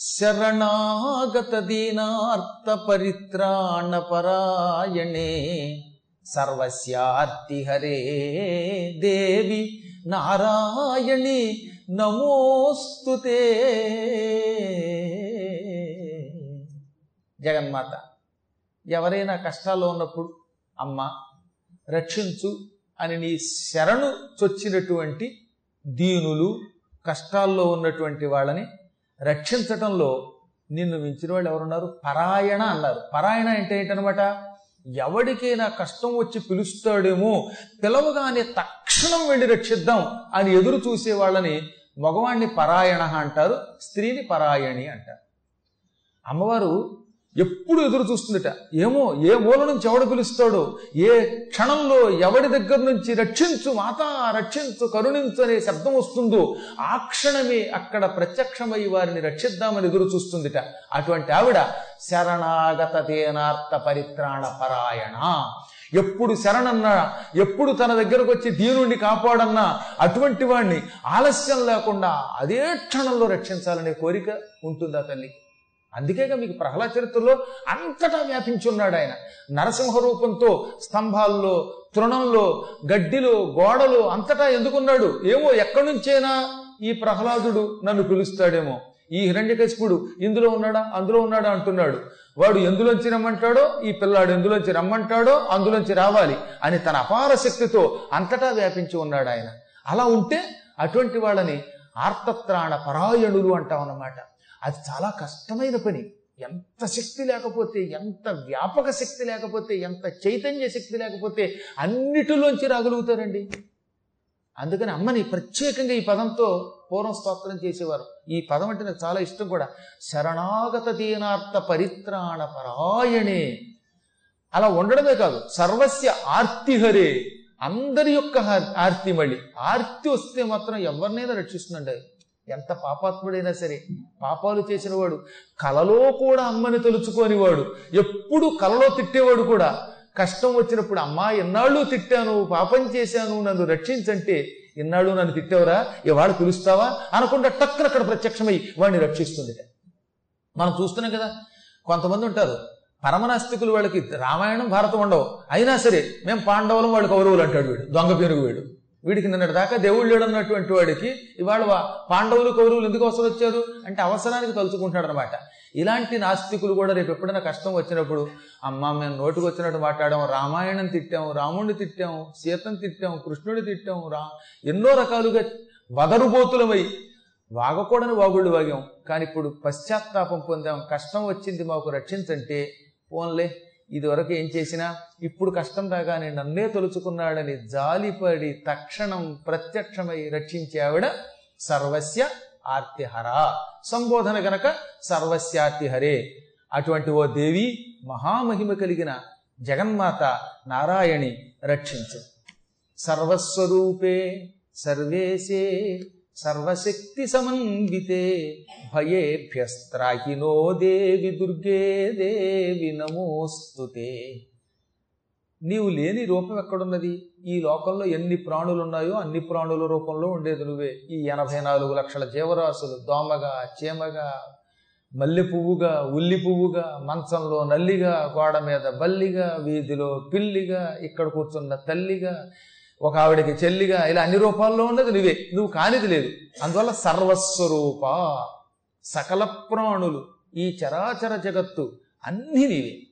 శరణాగత దీనార్థ పరిత్రాణ పరాయణే. సర్వస్యార్తి హరే దేవి నారాయణి నమోస్తుతే జగన్మాత ఎవరైనా కష్టాల్లో ఉన్నప్పుడు అమ్మ రక్షించు అని నీ శరణు చొచ్చినటువంటి దీనులు కష్టాల్లో ఉన్నటువంటి వాళ్ళని రక్షించటంలో నిన్ను మించిన వాళ్ళు ఎవరున్నారు? పరాయణ అన్నారు. పరాయణ అంటే ఏంటనమాట? ఎవడికైనా కష్టం వచ్చి పిలుస్తాడేమో పిలవగానే తక్షణం వెళ్ళి రక్షిద్దాం అని ఎదురు చూసే వాళ్ళని మగవాణ్ణి పరాయణ అంటారు స్త్రీని పరాయణి అంటారు. అమ్మవారు ఎప్పుడు ఎదురు చూస్తుందట. ఏమో ఏ మూల నుంచి ఎవడు పిలుస్తాడో ఏ క్షణంలో ఎవడి దగ్గర నుంచి రక్షించు మాత రక్షించు కరుణించు అనే శబ్దం వస్తుందో ఆ క్షణమే అక్కడ ప్రత్యక్షమై వారిని రక్షిద్దామని ఎదురు చూస్తుందిట. అటువంటి ఆవిడ శరణాగత తేనార్థ పరిత్రాణ పరాయణ. ఎప్పుడు శరణన్నా ఎప్పుడు తన దగ్గరకు వచ్చి దీనుణ్ణి కాపాడన్నా అటువంటి వాణ్ణి ఆలస్యం లేకుండా అదే క్షణంలో రక్షించాలనే కోరిక ఉంటుందా తల్లి? అందుకేగా మీకు ప్రహ్లాద చరిత్రలో అంతటా వ్యాపించున్నాడు ఆయన. నరసింహ రూపంతో స్తంభాల్లో తృణంలో గడ్డిలో గోడలు అంతటా ఎందుకున్నాడు? ఏమో ఎక్కడి నుంచైనా ఈ ప్రహ్లాదుడు నన్ను పిలుస్తాడేమో. ఈ హిరణ్యకశిపుడు ఇందులో ఉన్నాడా? అందులో ఉన్నాడా? అంటున్నాడు. వాడు ఎందులోంచి రమ్మంటాడో? ఈ పిల్లాడు ఎందులోంచి రమ్మంటాడో? అందులోంచి రావాలి అని తన అపార శక్తితో అంతటా వ్యాపించి ఉన్నాడు ఆయన. అలా ఉంటే అటువంటి వాళ్ళని ఆర్తత్రాణ పరాయణులు అంటామన్నమాట. అది చాలా కష్టమైన పని. ఎంత శక్తి లేకపోతే ఎంత వ్యాపక శక్తి లేకపోతే ఎంత చైతన్య శక్తి లేకపోతే అన్నిటిలోంచి రాగలుగుతారండి. అందుకని అమ్మని ప్రత్యేకంగా ఈ పదంతో పూర్వం స్తోత్రం చేసేవారు. ఈ పదం అంటే నాకు చాలా ఇష్టం కూడా. శరణాగత దీనార్థ పరిత్రాణ పరాయణే. అలా ఉండడమే కాదు సర్వస్య ఆర్తిహరే అందరి యొక్క ఆర్తి మళ్ళీ. ఆర్తి వస్తే మాత్రం ఎవరినైనా రక్షిస్తుందండి. ఎంత పాపాత్ముడైనా సరే పాపాలు చేసినవాడు కలలో కూడా అమ్మని తలుచుకోనివాడు ఎప్పుడు కలలో తిట్టేవాడు కూడా. కష్టం వచ్చినప్పుడు అమ్మా ఎన్నాళ్ళు తిట్టాను పాపం చేశాను నన్ను రక్షించంటే ఇన్నాళ్ళు నన్ను తిట్టావురా? ఇవాడు పిలుస్తావా? అనకుండా టక్కున అక్కడ ప్రత్యక్షమై వాడిని రక్షిస్తుంది. మనం చూస్తున్నాం కదా కొంతమంది ఉంటారు పరమనాస్తికులు వాళ్ళకి రామాయణం భారతం ఉండవు. అయినా సరే మేము పాండవులం వాళ్ళు కౌరవులు అంటాడు వీడు దొంగ పెరుగు వీడు. వీడికి నిన్నటి దాకా దేవుడు లేడు వాడికి ఇవాళ పాండవులు కౌరవులు ఎందుకు అవసరం వచ్చారు? అంటే అవసరానికి తలుచుకుంటాడు అనమాట ఇలాంటి నాస్తికులు కూడా రేపు ఎప్పుడైనా కష్టం వచ్చినప్పుడు అమ్మ మేము నోటుకు వచ్చినట్టు మాట్లాడాము రామాయణం తిట్టాము రాముడిని తిట్టాము సీతను తిట్టాము కృష్ణుడిని తిట్టాము రా ఎన్నో రకాలుగా వదరుబోతులమై వాగకూడని వాగుళ్ళు వాగాం కానీ ఇప్పుడు పశ్చాత్తాపం పొందాం కష్టం వచ్చింది మాకు రక్షించంటే పోన్లే. ఇదివరకు ఏం చేసినా ఇప్పుడు కష్టం రాగానే నన్నే తొలుచుకున్నాడని జాలిపడి తక్షణం ప్రత్యక్షమై రక్షించావిడ సర్వస్య ఆర్తిహర. సంబోధన గనక సర్వస్యార్తిహరే అటువంటి ఓ దేవి మహామహిమ కలిగిన జగన్మాత నారాయణి రక్షించు. సర్వస్వరూపే సర్వేశే సర్వశక్తి సమన్వితే భయేభ్యస్త్రాహినో దేవి దుర్గే దేవి నమోస్తుతే. నీవు లేని రూపం ఎక్కడున్నది? ఈ లోకంలో ఎన్ని ప్రాణులు ఉన్నాయో అన్ని ప్రాణుల రూపంలో ఉండేది నువ్వే. ఈ ఎనభై నాలుగు లక్షల జీవరాశులు దోమగా చీమగా మల్లె పువ్వుగా ఉల్లి పువ్వుగా మంచంలో నల్లిగా గోడ మీద బల్లిగా వీధిలో పిల్లిగా ఇక్కడ కూర్చున్న తల్లిగా ఒక ఆవిడకి చెల్లిగా ఇలా అన్ని రూపాల్లో ఉన్నది నువ్వే నువ్వు కానిది లేదు. అందువల్ల సర్వస్వరూప సకల ప్రాణులు ఈ చరాచర జగత్తు అన్నీ నీవే.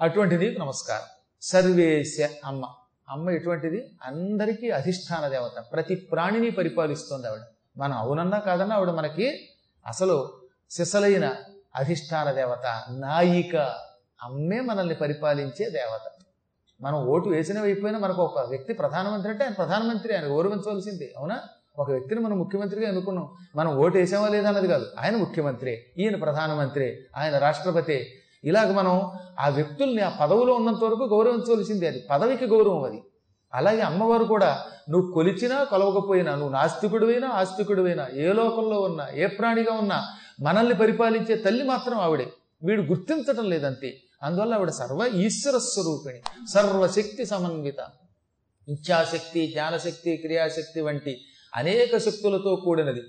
అటువంటి నీకు నమస్కారం. సర్వేశ అమ్మ. అమ్మ ఎటువంటిది అందరికీ అధిష్టాన దేవత. ప్రతి ప్రాణిని పరిపాలిస్తుంది ఆవిడ. మనం అవునన్నా కాదన్నా ఆవిడ మనకి అసలు సిసలైన అధిష్టాన దేవత నాయిక. అమ్మే మనల్ని పరిపాలించే దేవత. మనం ఓటు వేసిన అయిపోయినా మనకు ఒక వ్యక్తి ప్రధానమంత్రి అంటే ఆయన ప్రధానమంత్రి ఆయన గౌరవించవలసిందే అవునా? ఒక వ్యక్తిని మనం ముఖ్యమంత్రిగా ఎన్నుకున్నాం. మనం ఓటు వేసామా లేదా అన్నది కాదు. ఆయన ముఖ్యమంత్రి ఈయన ప్రధానమంత్రి ఆయన రాష్ట్రపతి. ఇలాగ మనం ఆ వ్యక్తుల్ని ఆ పదవిలో ఉన్నంత వరకు గౌరవించవలసిందే అది. పదవికి గౌరవం అది. అలాగే అమ్మవారు కూడా నువ్వు కొలిచినా కొలవకపోయినా నువ్వు నాస్తికుడివైనా ఆస్తికుడివైనా ఏ లోకంలో ఉన్నా ఏ ప్రాణిగా ఉన్నా మనల్ని పరిపాలించే తల్లి మాత్రం ఆవిడే. వీడు గుర్తించటం లేదంతే. అందువల్ల ఆవిడ సర్వ ఈశ్వర స్వరూపిణి సర్వశక్తి సమన్విత ఇచ్ఛాశక్తి జ్ఞానశక్తి క్రియాశక్తి వంటి అనేక శక్తులతో కూడినది.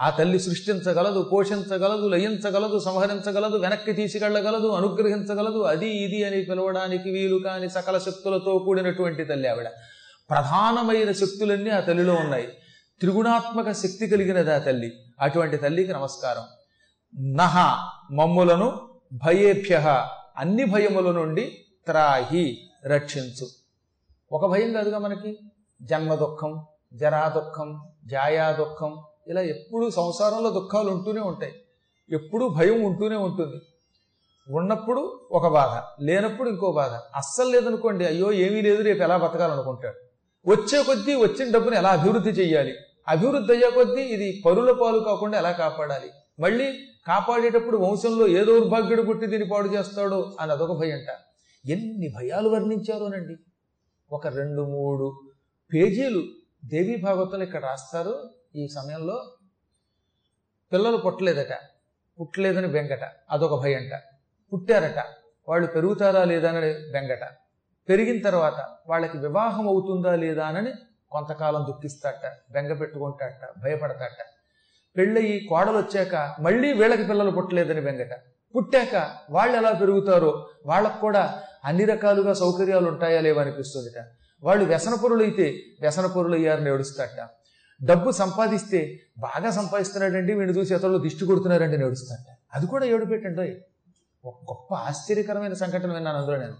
ఆ తల్లి సృష్టించగలదు పోషించగలదు లయించగలదు సంహరించగలదు వెనక్కి తీసుకెళ్ళగలదు అనుగ్రహించగలదు అది ఇది అని పిలవడానికి వీలు కాని సకల శక్తులతో కూడినటువంటి తల్లి ఆవిడ. ప్రధానమైన శక్తులన్నీ ఆ తల్లిలో ఉన్నాయి. త్రిగుణాత్మక శక్తి కలిగినది ఆ తల్లి. అటువంటి తల్లికి నమస్కారం. నహ మమ్ములను భయేభ్య అన్ని భయముల నుండి త్రాహి రక్షించు. ఒక భయం కాదుగా మనకి? జన్మ దుఃఖం జరా దుఃఖం జాయా దుఃఖం ఇలా ఎప్పుడు సంసారంలో దుఃఖాలు ఉంటూనే ఉంటాయి. ఎప్పుడూ భయం ఉంటూనే ఉంటుంది. ఉన్నప్పుడు ఒక బాధ లేనప్పుడు ఇంకో బాధ. అస్సలు లేదనుకోండి అయ్యో ఏమీ లేదు రేపు ఎలా బతకాలనుకుంటాడు. వచ్చే కొద్దీ వచ్చిన డబ్బును ఎలా అభివృద్ధి చేయాలి అభివృద్ధి అయ్యే కొద్దీ ఇది పరుల పాలు కాకుండా ఎలా కాపాడాలి? మళ్ళీ కాపాడేటప్పుడు వంశంలో ఏ దౌర్భాగ్యుడు పుట్టి దీన్ని పాడు చేస్తాడో అని అదొక భయంట. ఎన్ని భయాలు వర్ణించారోనండి ఒక రెండు మూడు పేజీలు దేవీ భాగవతంలో ఇక్కడ రాస్తారు ఈ సమయంలో. పిల్లలు పుట్టలేదట. పుట్టలేదని బెంగట. అదొక భయంట. పుట్టారట. వాళ్ళు పెరుగుతారా లేదా అని బెంగట. పెరిగిన తర్వాత వాళ్ళకి వివాహం అవుతుందా లేదా అని కొంతకాలం దుఃఖిస్తాట బెంగ పెట్టుకుంటాట భయపడతాట పెళ్ళయి కోడలు వచ్చాక మళ్ళీ వీళ్ళకి పిల్లలు పుట్టలేదని వెంగట పుట్టాక వాళ్ళు ఎలా పెరుగుతారో వాళ్ళకు కూడా అన్ని రకాలుగా సౌకర్యాలు ఉంటాయా లేవనిపిస్తుందిట వాళ్ళు వ్యసనపరులు అయితే వ్యసనపరులు అయ్యారని ఏడుస్తాట డబ్బు సంపాదిస్తే బాగా సంపాదిస్తున్నాడండి వీడిని చూసి ఇతరులు దిష్టి కొడుతున్నారండి ఏడుస్తాట అది కూడా ఏడు పెట్టండి ఒక గొప్ప ఆశ్చర్యకరమైన సంఘటన విన్నాను అందులో నేను.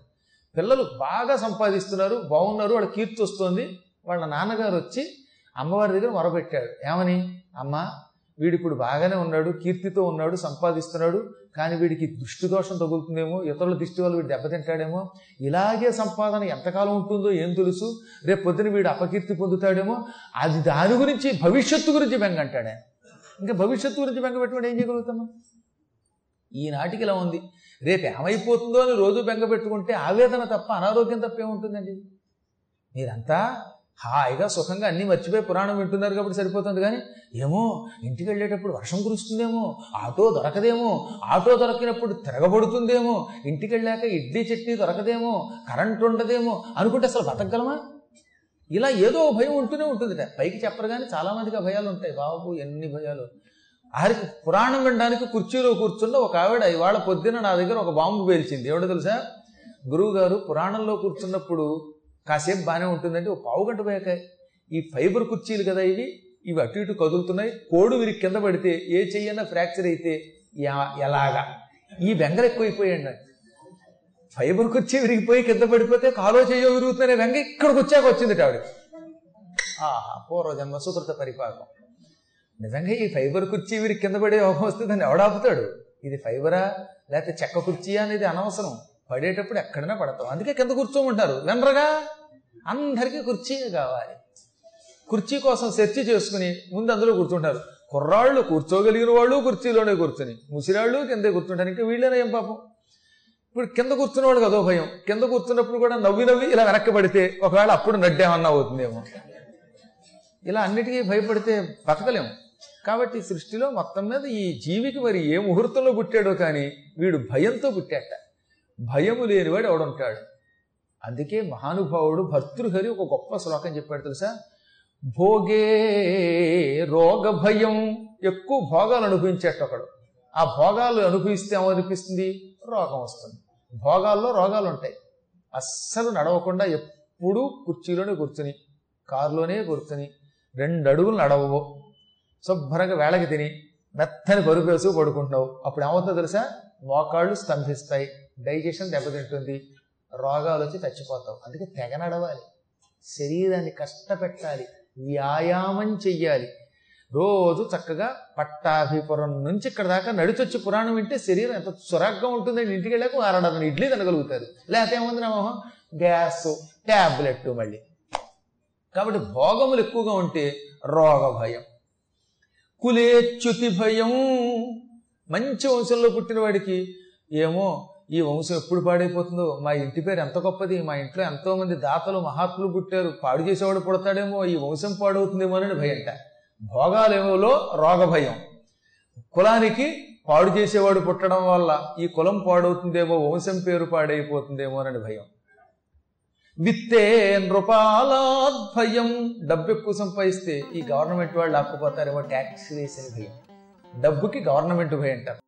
పిల్లలు బాగా సంపాదిస్తున్నారు బాగున్నారు వాళ్ళ కీర్తి వస్తుంది. వాళ్ళ నాన్నగారు వచ్చి అమ్మవారి దగ్గర మొరపెట్టాడు ఏమని? అమ్మ వీడిప్పుడు బాగానే ఉన్నాడు కీర్తితో ఉన్నాడు సంపాదిస్తున్నాడు కానీ వీడికి దృష్టి దోషం తగులుతుందేమో ఇతరుల దృష్టి వల్ల వీడు దెబ్బతింటాడేమో ఇలాగే సంపాదన ఎంతకాలం ఉంటుందో ఏం తెలుసు రేపు పొద్దున వీడు అపకీర్తి పొందుతాడేమో అది దాని గురించి భవిష్యత్తు గురించి బెంగ అంటాడే ఇంకా భవిష్యత్తు గురించి బెంగ పెట్టుకుంటే ఏం చేయగలుగుతామా ఈనాటికి ఇలా ఉంది. రేపు ఏమైపోతుందో అని రోజు బెంగ పెట్టుకుంటే ఆవేదన తప్ప అనారోగ్యం తప్ప ఏముంటుందండి మీరంతా హాయిగా సుఖంగా అన్నీ మర్చిపోయి పురాణం వింటున్నారు కాబట్టి సరిపోతుంది. కానీ ఏమో ఇంటికి వెళ్ళేటప్పుడు వర్షం కురుస్తుందేమో ఆటో దొరకదేమో ఆటో దొరకినప్పుడు తిరగబడుతుందేమో ఇంటికి వెళ్ళాక ఇడ్లీ చట్నీ దొరకదేమో కరెంట్ ఉండదేమో అనుకుంటే అసలు బతకగలమా? ఇలా ఏదో భయం ఉంటూనే ఉంటుందిట. పైకి చెప్పరు కానీ చాలామందికి భయాలు ఉంటాయి. బాబు ఎన్ని భయాలు. ఆరికి పురాణం వినడానికి కుర్చీలో కూర్చున్న ఒక ఆవిడ ఇవాళ పొద్దున నా దగ్గర ఒక బాంబు పేల్చింది. ఎవడో తెలుసా? గురువు గారు పురాణంలో కూర్చున్నప్పుడు కాసేపు బాగానే ఉంటుందంటే ఒక పావు గంట పోయాక ఈ ఫైబర్ కుర్చీలు కదా ఇవి? ఇవి అటు ఇటు కదులుతున్నాయి. కోడు విరిగి కింద పడితే ఏ చెయ్యన్నా ఫ్రాక్చర్ అయితే ఎలాగా? ఈ బెంగలు ఎక్కువైపోయాడు నాకు ఫైబర్ కుర్చీ విరిగిపోయి కింద పడిపోతే కాలో చెయ్యో విరుగుతుందనే బెంగ ఇక్కడికి వచ్చాక వచ్చింది ఆవిడ. ఆహా పూర్వజన్మ సుకృత పరిపాకం నిజంగా ఈ ఫైబర్ కుర్చీ వీరికి కింద పడే యోగం వస్తుందని ఎవడాపుతాడు ఇది ఫైబరా? లేకపోతే చెక్క కుర్చీ అనేది అనవసరం. పడేటప్పుడు ఎక్కడైనా పడతాం. అందుకే కింద కూర్చోమంటారు వెనరగా అందరికీ కుర్చీ కావాలి. కుర్చీ కోసం సెర్చ్ చేసుకుని ముందు అందులో కూర్చుంటారు. కుర్రాళ్ళు కూర్చోగలిగిన వాళ్ళు కుర్చీలోనే కూర్చుని. ముసిరాళ్ళు కిందే కూర్చుంటారు. ఇంకా వీళ్ళేనా ఏం పాపం? ఇప్పుడు కింద కూర్చున్న వాళ్ళు భయం. కింద కూర్చున్నప్పుడు కూడా నవ్వి నవ్వి ఇలా వెనక్కి పడితే ఒకవేళ అప్పుడు నడ్డేమన్నా అవుతుందేమో. ఇలా అన్నిటికీ భయపడితే బతకలేము కాబట్టి సృష్టిలో మొత్తం మీద ఈ జీవికి మరి ఏ ముహూర్తంలో పుట్టాడో కానీ వీడు భయంతో పుట్టాట భయము లేనివాడు ఎవడుంటాడు? అందుకే మహానుభావుడు భర్తృహరి ఒక గొప్ప శ్లోకం చెప్పాడు తెలుసా? భోగే రోగ భయం ఎక్కువ భోగాలు అనుభవించేట ఒకడు. ఆ భోగాలు అనుభవిస్తే ఏమనిపిస్తుంది? రోగం వస్తుంది. భోగాల్లో రోగాలు ఉంటాయి. అస్సలు నడవకుండా ఎప్పుడూ కుర్చీలోనే కూర్చుని కారులోనే కూర్చుని రెండు అడుగులు నడవవు. శుభ్రంగా వేళకి తిని మెత్తని పరుపేసు పడుకుంటావు అప్పుడు ఏమవుతుందో తెలుసా? మోకాళ్ళు స్తంభిస్తాయి. డైజెషన్ దెబ్బతింటుంది. రోగాలు వచ్చి చచ్చిపోతావు. అందుకే తెగ నడవాలి. శరీరాన్ని కష్టపెట్టాలి. వ్యాయామం చెయ్యాలి. రోజు చక్కగా పట్టాభిపురం నుంచి ఇక్కడ దాకా నడిచొచ్చి పురాణం వింటే శరీరం ఎంత సురాగ్గా ఉంటుందండి. ఇంటికి వెళ్ళాక ఆరడదని ఇడ్లీ తినగలుగుతారు లేకపోతే ఏముంది నా మొహం? గ్యాస్ ట్యాబ్లెట్ మళ్ళీ. కాబట్టి భోగములు ఎక్కువగా ఉంటే రోగ భయం. కులేచ్యుతి భయం. మంచి వంశంలో పుట్టిన వాడికి ఏమో ఈ వంశం ఎప్పుడు పాడైపోతుందో? మా ఇంటి పేరు ఎంత గొప్పది? మా ఇంట్లో ఎంతో మంది దాతలు మహాత్ములు పుట్టారు. పాడు చేసేవాడు పుడతాడేమో ఈ వంశం పాడవుతుందేమో అని భయంట. భోగాలేమోలో రోగ భయం కులానికి పాడు చేసేవాడు పుట్టడం వల్ల ఈ కులం పాడవుతుందేమో వంశం పేరు పాడైపోతుందేమో అని భయం. విత్తే నృపాలాద్భయం. డబ్బు ఎక్కువ సంపాదిస్తే ఈ గవర్నమెంట్ వాళ్ళు ఆక్కుపోతారేమో ట్యాక్స్ వేసే భయం. డబ్బుకి గవర్నమెంట్ భయం అంటారు